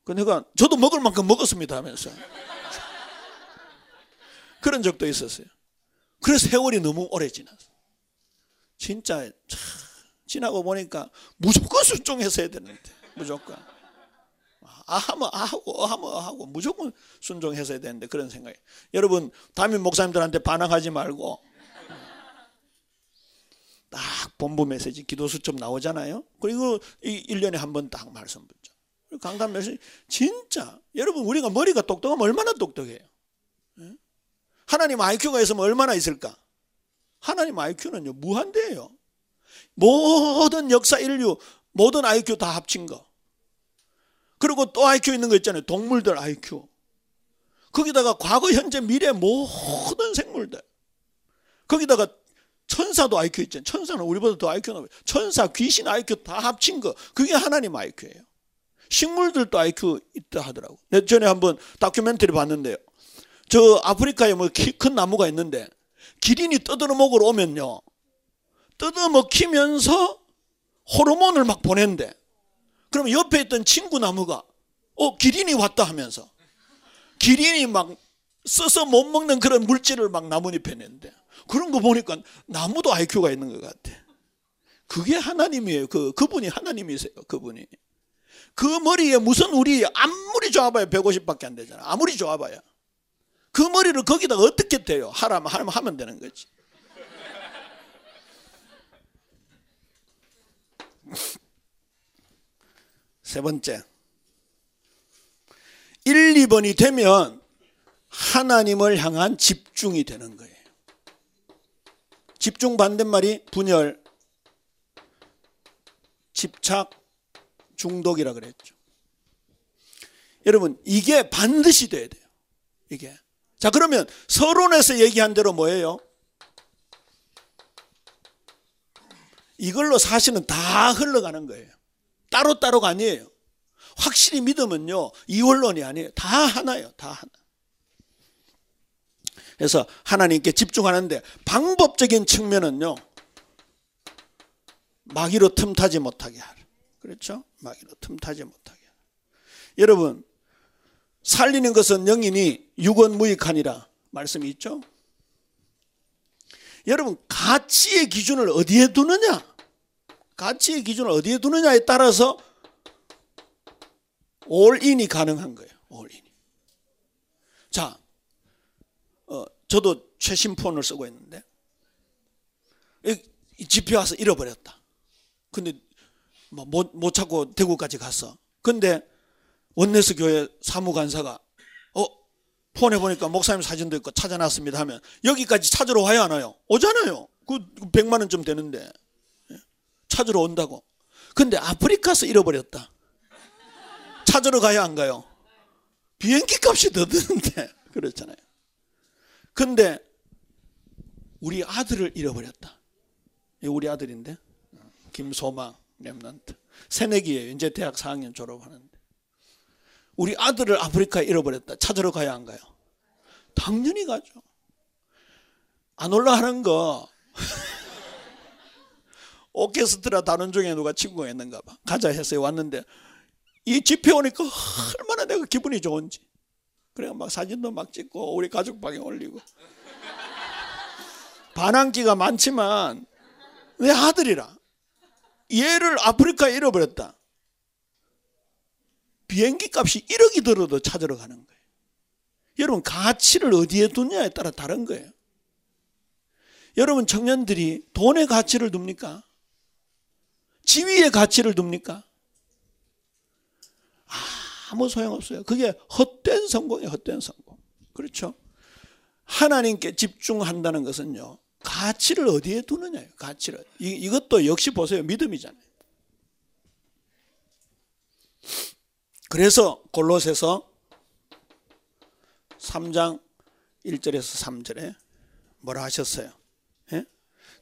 그 내가 저도 먹을 만큼 먹었습니다 하면서 그런 적도 있었어요. 그래서 세월이 너무 오래 지났어. 진짜 참 지나고 보니까 무조건 순종해서 해야 되는데 무조건 아 하면 아 하고 어 하면 어 하고 무조건 순종해서 해야 되는데 그런 생각이 여러분 담임 목사님들한테 반항하지 말고 딱 본부 메시지 기도 수첩 나오잖아요. 그리고 이 1년에 한 번 딱 말씀 붙죠. 강단 메시지 진짜 여러분 우리가 머리가 똑똑하면 얼마나 똑똑해요. 예? 하나님 IQ가 있으면 얼마나 있을까? 하나님 IQ는요, 무한대예요. 모든 역사 인류, 모든 IQ 다 합친 거. 그리고 또 IQ 있는 거 있잖아요. 동물들 IQ. 거기다가 과거, 현재, 미래 모든 생물들. 거기다가 천사도 IQ 있잖아요. 천사는 우리보다 더 IQ 높아요. 천사, 귀신 IQ 다 합친 거. 그게 하나님 IQ예요. 식물들도 IQ 있다 하더라고. 전에 한번 다큐멘터리 봤는데요. 저 아프리카에 뭐 큰 나무가 있는데 기린이 떠들어 먹으러 오면요. 뜯어 먹히면서 호르몬을 막 보낸대. 그럼 옆에 있던 친구 나무가 어 기린이 왔다 하면서 기린이 막 써서 못 먹는 그런 물질을 막 나뭇잎에 낸대. 그런 거 보니까 나무도 IQ가 있는 것 같아. 그게 하나님이에요. 그 그분이 하나님이세요. 그분이. 그 머리에 무슨 우리 아무리 좋아봐야 150밖에 안 되잖아. 아무리 좋아봐야. 그 머리를 거기다 어떻게 돼요? 하라면 하면 하면 되는 거지. 세 번째. 1, 2번이 되면 하나님을 향한 집중이 되는 거예요. 집중 반대말이 분열, 집착, 중독이라 그랬죠. 여러분, 이게 반드시 돼야 돼요. 이게. 자, 그러면 서론에서 얘기한 대로 뭐예요? 이걸로 사실은 다 흘러가는 거예요. 따로따로가 아니에요. 확실히 믿으면요. 이원론이 아니에요. 다 하나예요. 다 하나. 그래서 하나님께 집중하는데 방법적인 측면은요. 마귀로 틈타지 못하게 하라. 그렇죠? 마귀로 틈타지 못하게 하라. 여러분, 살리는 것은 영이니 육원 무익하니라 말씀이 있죠? 여러분, 가치의 기준을 어디에 두느냐? 가치의 기준을 어디에 두느냐에 따라서 올인이 가능한 거예요. 올인이. 자, 어, 저도 최신 폰을 쓰고 있는데 집에 와서 잃어버렸다. 근데 뭐 못, 못 찾고 대구까지 갔어. 근데 원내스 교회 사무관사가 어 폰에 보니까 목사님 사진도 있고 찾아놨습니다 하면 여기까지 찾으러 와야 하나요? 오잖아요. 그 100만 원좀 되는데 예? 찾으러 온다고. 근데 아프리카서 잃어버렸다. 찾으러 가야 안 가요? 비행기 값이 더 드는데 (laughs) 그렇잖아요. 근데 우리 아들을 잃어버렸다. 우리 아들인데 김소망 랩런트 새내기예요. 이제 대학 4학년 졸업하는데 우리 아들을 아프리카에 잃어버렸다. 찾으러 가야 안 가요? 당연히 가죠. 안 올라가는 거 (laughs) 오케스트라 다른 중에 누가 친구가 있는가 봐. 가자 해서 왔는데 이 집회 오니까 얼마나 내가 기분이 좋은지. 그래 막 사진도 막 찍고 우리 가족방에 올리고. 반항기가 많지만 내 아들이라. 얘를 아프리카에 잃어버렸다. 비행기 값이 1억이 들어도 찾으러 가는 거예요. 여러분 가치를 어디에 두냐에 따라 다른 거예요. 여러분 청년들이 돈의 가치를 둡니까? 지위의 가치를 둡니까? 아무 소용없어요. 그게 헛된 성공이에요. 헛된 성공. 그렇죠? 하나님께 집중한다는 것은요. 가치를 어디에 두느냐예요. 가치를. 이, 이것도 역시 보세요. 믿음이잖아요. 그래서 골로새서 3장 1절에서 3절에 뭐라 하셨어요? 예?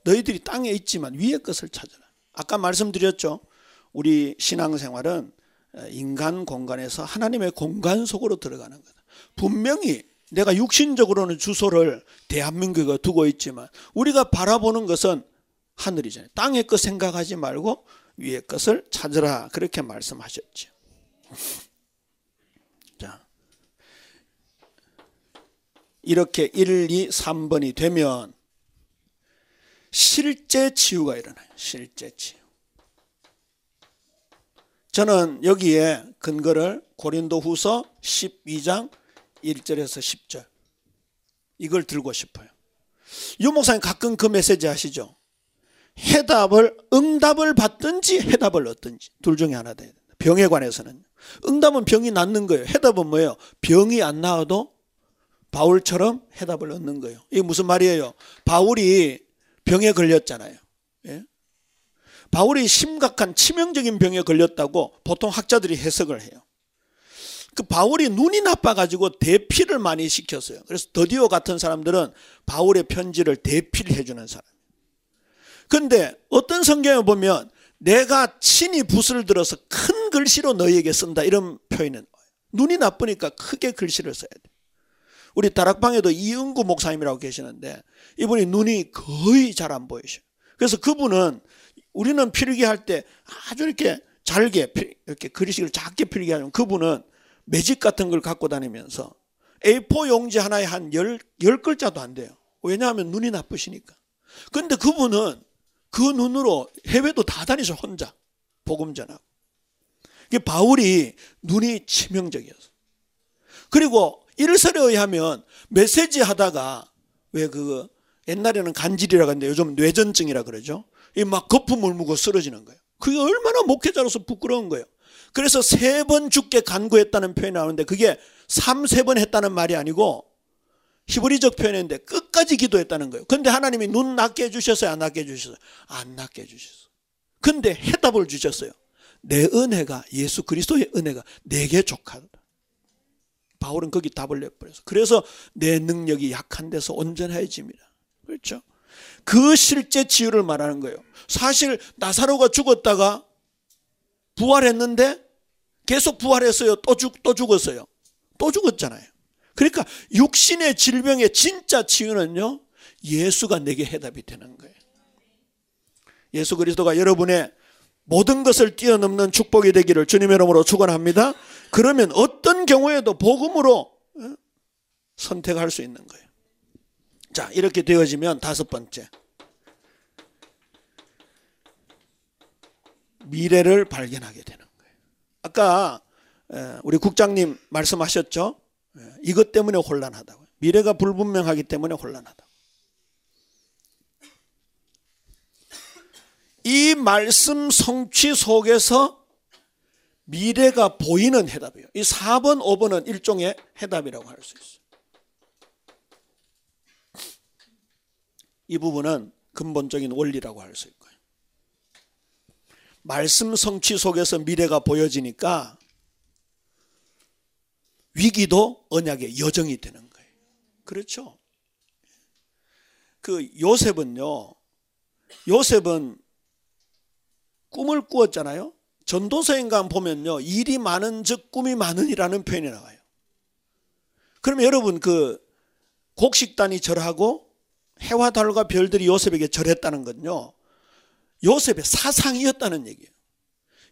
너희들이 땅에 있지만 위의 것을 찾아라. 아까 말씀드렸죠. 우리 신앙생활은 인간 공간에서 하나님의 공간 속으로 들어가는 거다. 분명히 내가 육신적으로는 주소를 대한민국에 두고 있지만 우리가 바라보는 것은 하늘이잖아요. 땅의 것 생각하지 말고 위의 것을 찾으라 그렇게 말씀하셨죠. (laughs) 자, 이렇게 1, 2, 3번이 되면 실제 치유가 일어나요. 실제 치유. 저는 여기에 근거를 고린도 후서 12장 1절에서 10절 이걸 들고 싶어요. 유 목사님 가끔 그 메시지 하시죠. 해답을 응답을 받든지 해답을 얻든지 둘 중에 하나 돼야 된다. 병에 관해서는 응답은 병이 낫는 거예요. 해답은 뭐예요? 병이 안 나와도 바울처럼 해답을 얻는 거예요. 이게 무슨 말이에요? 바울이 병에 걸렸잖아요. 예? 바울이 심각한 치명적인 병에 걸렸다고 보통 학자들이 해석을 해요. 그 바울이 눈이 나빠가지고 대피를 많이 시켰어요. 그래서 더디오 같은 사람들은 바울의 편지를 대피를 해주는 사람. 근데 어떤 성경에 보면 내가 친히 붓을 들어서 큰 글씨로 너희에게 쓴다 이런 표현은 눈이 나쁘니까 크게 글씨를 써야 돼. 우리 다락방에도 이은구 목사님이라고 계시는데 이분이 눈이 거의 잘 안 보이셔. 그래서 그분은 우리는 필기 할 때 아주 이렇게 잘게 이렇게 글씨를 작게 필기 하면 그분은 매직 같은 걸 갖고 다니면서 A4 용지 하나에 한 열, 열 글자도 안 돼요. 왜냐하면 눈이 나쁘시니까. 근데 그분은 그 눈으로 해외도 다 다니죠 혼자 복음 전하고. 바울이 눈이 치명적이었어. 그리고 일설에 의하면 메시지 하다가 왜 그 옛날에는 간질이라고 하는데 요즘 뇌전증이라 그러죠. 이 막 거품을 물고 쓰러지는 거예요. 그게 얼마나 목회자로서 부끄러운 거예요. 그래서 세 번 죽게 간구했다는 표현이 나오는데 그게 삼세번 했다는 말이 아니고 히브리적 표현인데 끝까지 기도했다는 거예요. 근데 하나님이 눈 낫게 해주셨어요? 안 낫게 해주셨어요? 안 낫게 해주셨어요. 근데 해답을 주셨어요. 내 은혜가 예수 그리스도의 은혜가 내게 족하다. 바울은 거기 답을 내버려서 그래서 내 능력이 약한 데서 온전해집니다. 그렇죠? 그 실제 치유를 말하는 거예요. 사실 나사로가 죽었다가 부활했는데 계속 부활했어요. 또 죽, 또 죽었어요. 또 죽었잖아요. 그러니까 육신의 질병의 진짜 치유는요, 예수가 내게 해답이 되는 거예요. 예수 그리스도가 여러분의 모든 것을 뛰어넘는 축복이 되기를 주님의 이름으로 축원합니다. 그러면 어떤 경우에도 복음으로 어, 선택할 수 있는 거예요. 자, 이렇게 되어지면 다섯 번째. 미래를 발견하게 되는 거예요. 아까 우리 국장님 말씀하셨죠? 예, 이것 때문에 혼란하다고. 미래가 불분명하기 때문에 혼란하다. 이 말씀 성취 속에서 미래가 보이는 해답이에요. 이 4번, 5번은 일종의 해답이라고 할 수 있어요. 이 부분은 근본적인 원리라고 할 수 있고요. 말씀 성취 속에서 미래가 보여지니까 위기도 언약의 여정이 되는 거예요. 그렇죠? 그 요셉은요. 요셉은 꿈을 꾸었잖아요. 전도서인가 보면요. 일이 많은 즉 꿈이 많으니라는 표현이 나와요. 그러면 여러분 그 곡식단이 절하고 해와 달과 별들이 요셉에게 절했다는 건요. 요셉의 사상이었다는 얘기예요.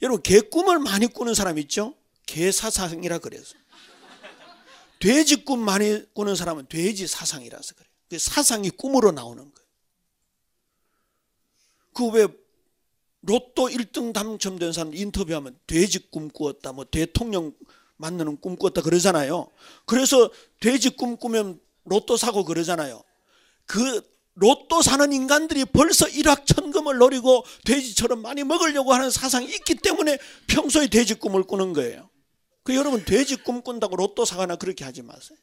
여러분 개 꿈을 많이 꾸는 사람 있죠? 개 사상이라 그래서. 돼지 꿈 많이 꾸는 사람은 돼지 사상이라서 그래요. 그 사상이 꿈으로 나오는 거예요. 그 왜 로또 1등 당첨된 사람 인터뷰하면 돼지 꿈 꾸었다, 뭐 대통령 만나는 꿈 꾸었다 그러잖아요. 그래서 돼지 꿈 꾸면 로또 사고 그러잖아요. 그 로또 사는 인간들이 벌써 일확천금을 노리고 돼지처럼 많이 먹으려고 하는 사상이 있기 때문에 평소에 돼지 꿈을 꾸는 거예요. 그 여러분 돼지 꿈 꾼다고 로또 사거나 그렇게 하지 마세요.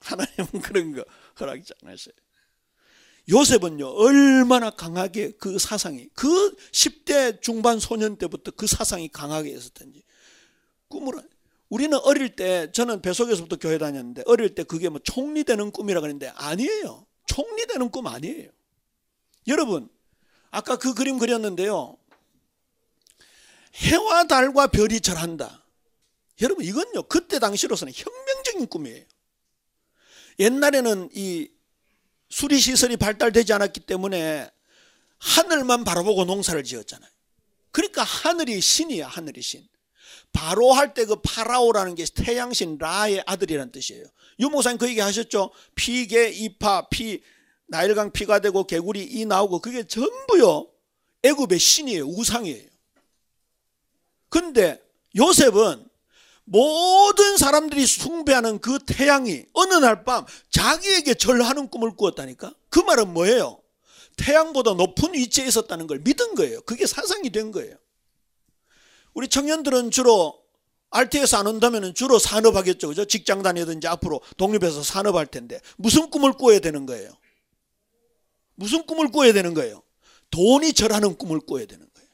하나님은 그런 거 허락지 않으세요. 요셉은요 얼마나 강하게 그 사상이 그 10대 중반 소년 때부터 그 사상이 강하게 있었던지 꿈을 우리는 어릴 때 저는 배속에서부터 교회 다녔는데 어릴 때 그게 뭐 총리 되는 꿈이라 그랬는데 아니에요. 총리 되는 꿈 아니에요. 여러분 아까 그 그림 그렸는데요. 해와 달과 별이 절한다. 여러분 이건요 그때 당시로서는 혁명적인 꿈이에요. 옛날에는 이 수리 시설이 발달되지 않았기 때문에 하늘만 바라보고 농사를 지었잖아요. 그러니까 하늘이 신이야 하늘이 신. 바로 할 때 그 파라오라는 게 태양신 라의 아들이라는 뜻이에요. 유목사님 그 얘기 하셨죠. 피계 이파 피 나일강 피가 되고 개구리 이 나오고 그게 전부요 애굽의 신이에요 우상이에요. 근데 요셉은 모든 사람들이 숭배하는 그 태양이 어느 날 밤 자기에게 절하는 꿈을 꾸었다니까? 그 말은 뭐예요? 태양보다 높은 위치에 있었다는 걸 믿은 거예요. 그게 사상이 된 거예요. 우리 청년들은 주로 RT에서 안 온다면 주로 산업하겠죠. 그죠? 직장 다니든지 앞으로 독립해서 산업할 텐데 무슨 꿈을 꾸어야 되는 거예요? 무슨 꿈을 꾸어야 되는 거예요? 돈이 절하는 꿈을 꾸어야 되는 거예요.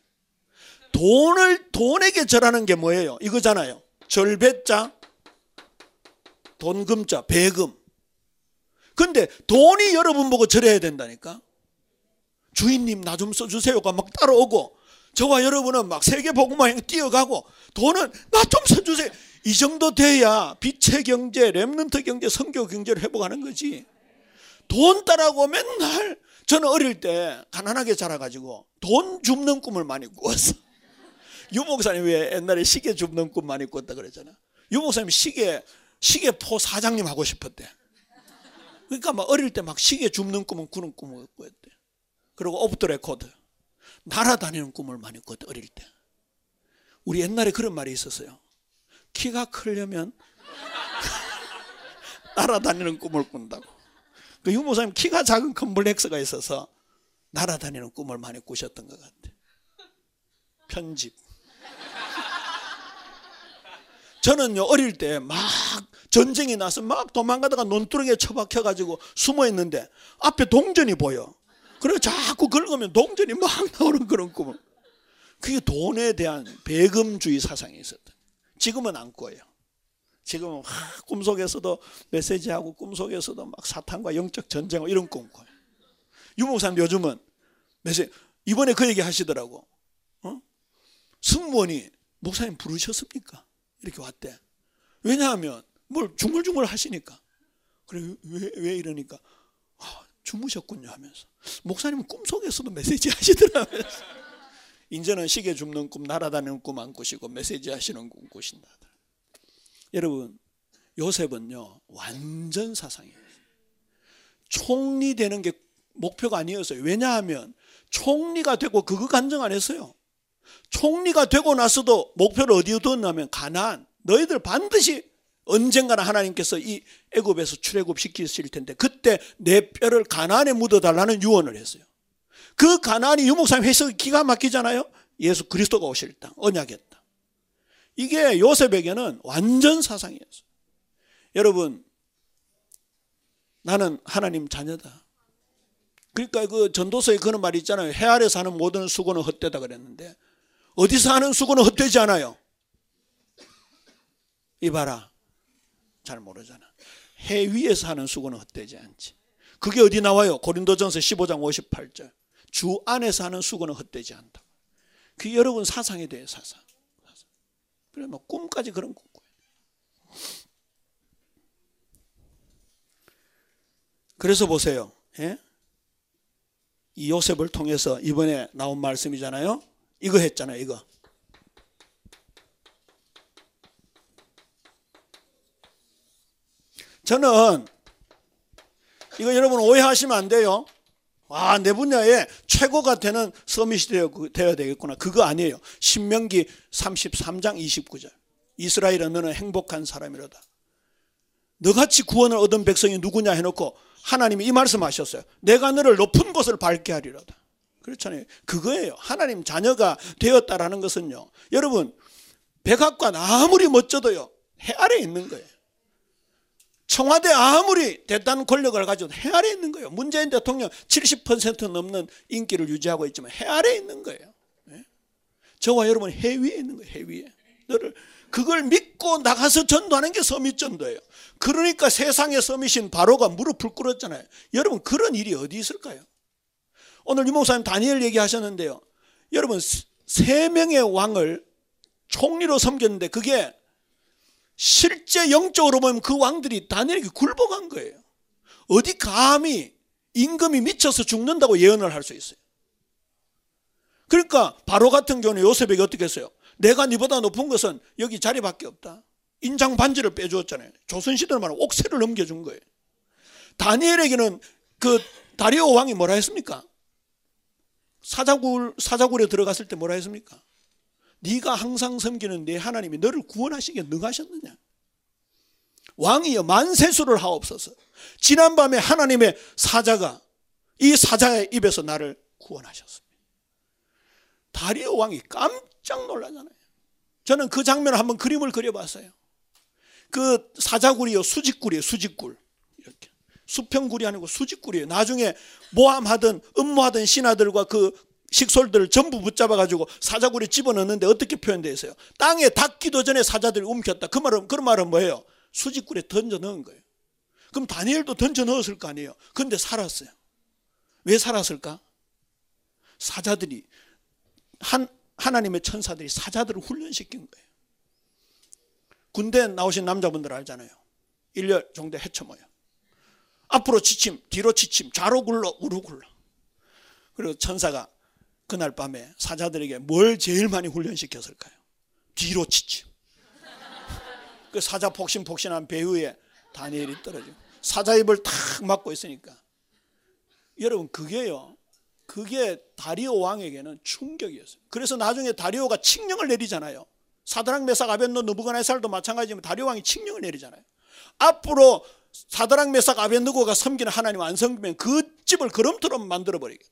돈을 돈에게 절하는 게 뭐예요? 이거잖아요. 절배자, 돈금자, 배금. 근데 돈이 여러분 보고 절해야 된다니까. 주인님 나 좀 써주세요가 막 따라오고 저와 여러분은 막 세계복음화행 뛰어가고 돈은 나 좀 써주세요. 이 정도 돼야 빛의 경제, 랩런트 경제, 성교 경제를 회복하는 거지. 돈 따라고 맨날 저는 어릴 때 가난하게 자라가지고 돈 줍는 꿈을 많이 꾸었어. 유 목사님 왜 옛날에 시계 줍는 꿈 많이 꿨다 그랬잖아. 유 목사님 시계 시계포 사장님 하고 싶었대. 그러니까 막 어릴 때 막 시계 줍는 꿈은 꾸는 꿈을 꿨대. 그리고 off the record. 날아다니는 꿈을 많이 꿨대, 어릴 때. 우리 옛날에 그런 말이 있었어요. 키가 크려면 (laughs) 날아다니는 꿈을 꾼다고. 그 유 목사님 키가 작은 컴플렉스가 있어서 날아다니는 꿈을 많이 꾸셨던 것 같아. 편집. 저는요 어릴 때 막 전쟁이 나서 막 도망가다가 논두렁에 처박혀 가지고 숨어 있는데 앞에 동전이 보여. 그래 자꾸 긁으면 동전이 막 (laughs) 나오는 그런 꿈을. 그게 돈에 대한 배금주의 사상이 있었다. 지금은 안 꿔요. 지금은 하, 꿈속에서도 메시지하고 꿈속에서도 막 사탄과 영적 전쟁 이런 꿈 꿔요. 유목사님 요즘은 메시지 이번에 그 얘기 하시더라고. 어? 승무원이 목사님 부르셨습니까? 이렇게 왔대. 왜냐하면 뭘 중얼중얼 하시니까. 그래 왜, 왜 이러니까 아, 주무셨군요 하면서 목사님은 꿈속에서도 메시지 하시더라면서 이제는 (laughs) 시계 줍는 꿈 날아다니는 꿈 안 꾸시고 메시지 하시는 꿈 꾸신다. 여러분 요셉은요 완전 사상이에요. 총리 되는 게 목표가 아니었어요. 왜냐하면 총리가 되고 그거 간증 안 했어요. 총리가 되고 나서도 목표를 어디에 두었냐면 가나안. 너희들 반드시 언젠가는 하나님께서 이 애굽에서 출애굽 시키실 텐데 그때 내 뼈를 가나안에 묻어달라는 유언을 했어요. 그 가나안이 유목사님 해석이 기가 막히잖아요. 예수 그리스도가 오실 땅, 언약의 땅. 이게 요셉에게는 완전 사상이었어요. 여러분, 나는 하나님 자녀다. 그러니까 그 전도서에 그런 말이 있잖아요. 해 아래 사는 모든 수고는 헛되다 그랬는데 어디서 하는 수고는 헛되지 않아요. 이봐라. 잘 모르잖아. 해 위에서 하는 수고는 헛되지 않지. 그게 어디 나와요? 고린도전서 15장 58절. 주 안에서 하는 수고는 헛되지 않다. 그 여러분 사상에 대해 사상. 사상. 그래 뭐 꿈까지 그런 꿈 꿔요. 그래서 보세요. 예? 이 요셉을 통해서 이번에 나온 말씀이잖아요. 이거 했잖아요. 이거. 저는 이거 여러분 오해하시면 안 돼요. 아, 내 분야에 최고가 되는 서밋이 되어야 되겠구나. 그거 아니에요. 신명기 33장 29절. 이스라엘은 너는 행복한 사람이로다. 너같이 구원을 얻은 백성이 누구냐 해놓고 하나님이 이 말씀 하셨어요. 내가 너를 높은 곳을 밟게 하리로다. 그렇잖아요. 그거예요. 하나님 자녀가 되었다라는 것은요. 여러분, 백악관 아무리 멋져도요. 해 아래 있는 거예요. 청와대 아무리 대단한 권력을 가지고 해 아래 있는 거예요. 문재인 대통령 70% 넘는 인기를 유지하고 있지만 해 아래 있는 거예요. 네? 저와 여러분 해 위에 있는 거예요. 해 위에. 너를 그걸 믿고 나가서 전도하는 게 서밋 전도예요. 그러니까 세상의 서밋인 바로가 무릎을 꿇었잖아요. 여러분 그런 일이 어디 있을까요? 오늘 유목사님 다니엘 얘기하셨는데요. 여러분 세 명의 왕을 총리로 섬겼는데 그게 실제 영적으로 보면 그 왕들이 다니엘에게 굴복한 거예요. 어디 감히 임금이 미쳐서 죽는다고 예언을 할 수 있어요. 그러니까 바로 같은 경우는 요셉에게 어떻게 했어요? 내가 네보다 높은 것은 여기 자리밖에 없다. 인장 반지를 빼주었잖아요. 조선시대로 말하면 옥새를 넘겨준 거예요. 다니엘에게는 그 다리오 왕이 뭐라 했습니까? 사자굴 사자굴에 들어갔을 때 뭐라 했습니까? 네가 항상 섬기는 내 하나님이 너를 구원하시기에 능하셨느냐? 왕이여 만세수를 하옵소서. 지난밤에 하나님의 사자가 이 사자의 입에서 나를 구원하셨습니다. 다리오 왕이 깜짝 놀라잖아요. 저는 그 장면을 한번 그림을 그려봤어요. 그 사자굴이요 수직굴이에요 수직굴 수평굴이 아니고 수직굴이에요. 나중에 모함하던 음모하던 신하들과 그 식솔들을 전부 붙잡아 가지고 사자굴에 집어넣는데 어떻게 표현되어 있어요? 땅에 닿기도 전에 사자들이 움켰다. 그 말은 그런 말은 뭐예요? 수직굴에 던져 넣은 거예요. 그럼 다니엘도 던져 넣었을 거 아니에요. 근데 살았어요. 왜 살았을까? 사자들이 한 하나님의 천사들이 사자들을 훈련시킨 거예요. 군대 나오신 남자분들 알잖아요. 1년 정도 헤쳐모여. 앞으로 지침, 뒤로 지침, 좌로 굴러, 우로 굴러. 그리고 천사가 그날 밤에 사자들에게 뭘 제일 많이 훈련시켰을까요? 뒤로 치치. 그 사자 폭신폭신한 배후에 다니엘이 떨어지고 사자 입을 탁 막고 있으니까 여러분 그게요 그게 다리오 왕에게는 충격이었어요. 그래서 나중에 다리오가 칙령을 내리잖아요. 사드랑 메삭 아벤노 느부갓네살도 마찬가지지만 다리오 왕이 칙령을 내리잖아요. 앞으로 사드랑 메삭 아벤누고가 섬기는 하나님 안 섬기면 그 집을 거름토로 만들어 버리겠다.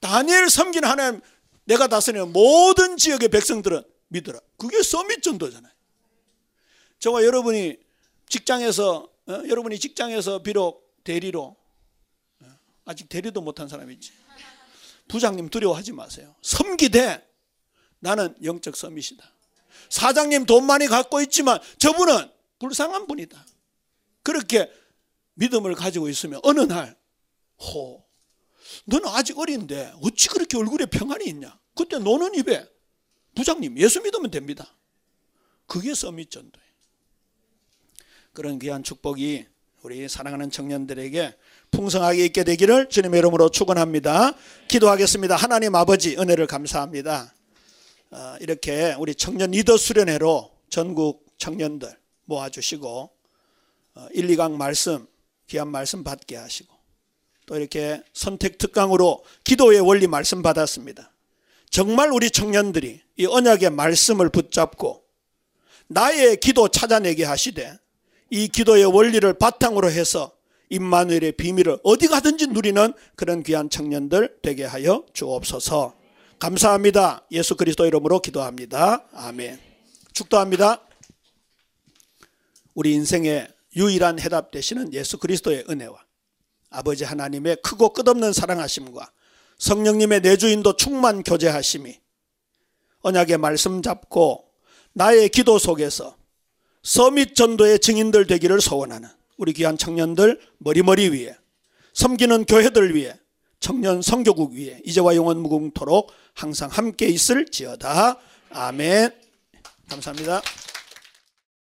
다니엘 섬기는 하나님 내가 다스리는 모든 지역의 백성들은 믿어라. 그게 서밋 전도잖아요. 저와 여러분이 직장에서 어? 여러분이 직장에서 비록 대리로 어? 아직 대리도 못한 사람 있지. 부장님 두려워하지 마세요. 섬기되 나는 영적 서밋이다. 사장님 돈 많이 갖고 있지만 저분은 불쌍한 분이다. 그렇게 믿음을 가지고 있으면 어느 날, 호, 너는 아직 어린데 어찌 그렇게 얼굴에 평안이 있냐? 그때 노는 입에 부장님 예수 믿으면 됩니다. 그게 서밋 전도예요. 그런 귀한 축복이 우리 사랑하는 청년들에게 풍성하게 있게 되기를 주님의 이름으로 축원합니다. 기도하겠습니다. 하나님 아버지 은혜를 감사합니다. 어, 이렇게 우리 청년 리더 수련회로 전국 청년들 모아주시고 1, 2강 말씀 귀한 말씀 받게 하시고 또 이렇게 선택 특강으로 기도의 원리 말씀 받았습니다. 정말 우리 청년들이 이 언약의 말씀을 붙잡고 나의 기도 찾아내게 하시되 이 기도의 원리를 바탕으로 해서 임마누엘의 비밀을 어디 가든지 누리는 그런 귀한 청년들 되게 하여 주옵소서. 감사합니다. 예수 그리스도 이름으로 기도합니다. 아멘. 축도합니다. 우리 인생의 유일한 해답 되시는 예수 그리스도의 은혜와 아버지 하나님의 크고 끝없는 사랑하심과 성령님의 내주인도 충만 교제하심이 언약의 말씀 잡고 나의 기도 속에서 서밋 전도의 증인들 되기를 소원하는 우리 귀한 청년들 머리머리 위에 섬기는 교회들 위해 청년 성교국 위에 이제와 영원 무궁토록 항상 함께 있을지어다 아멘 감사합니다.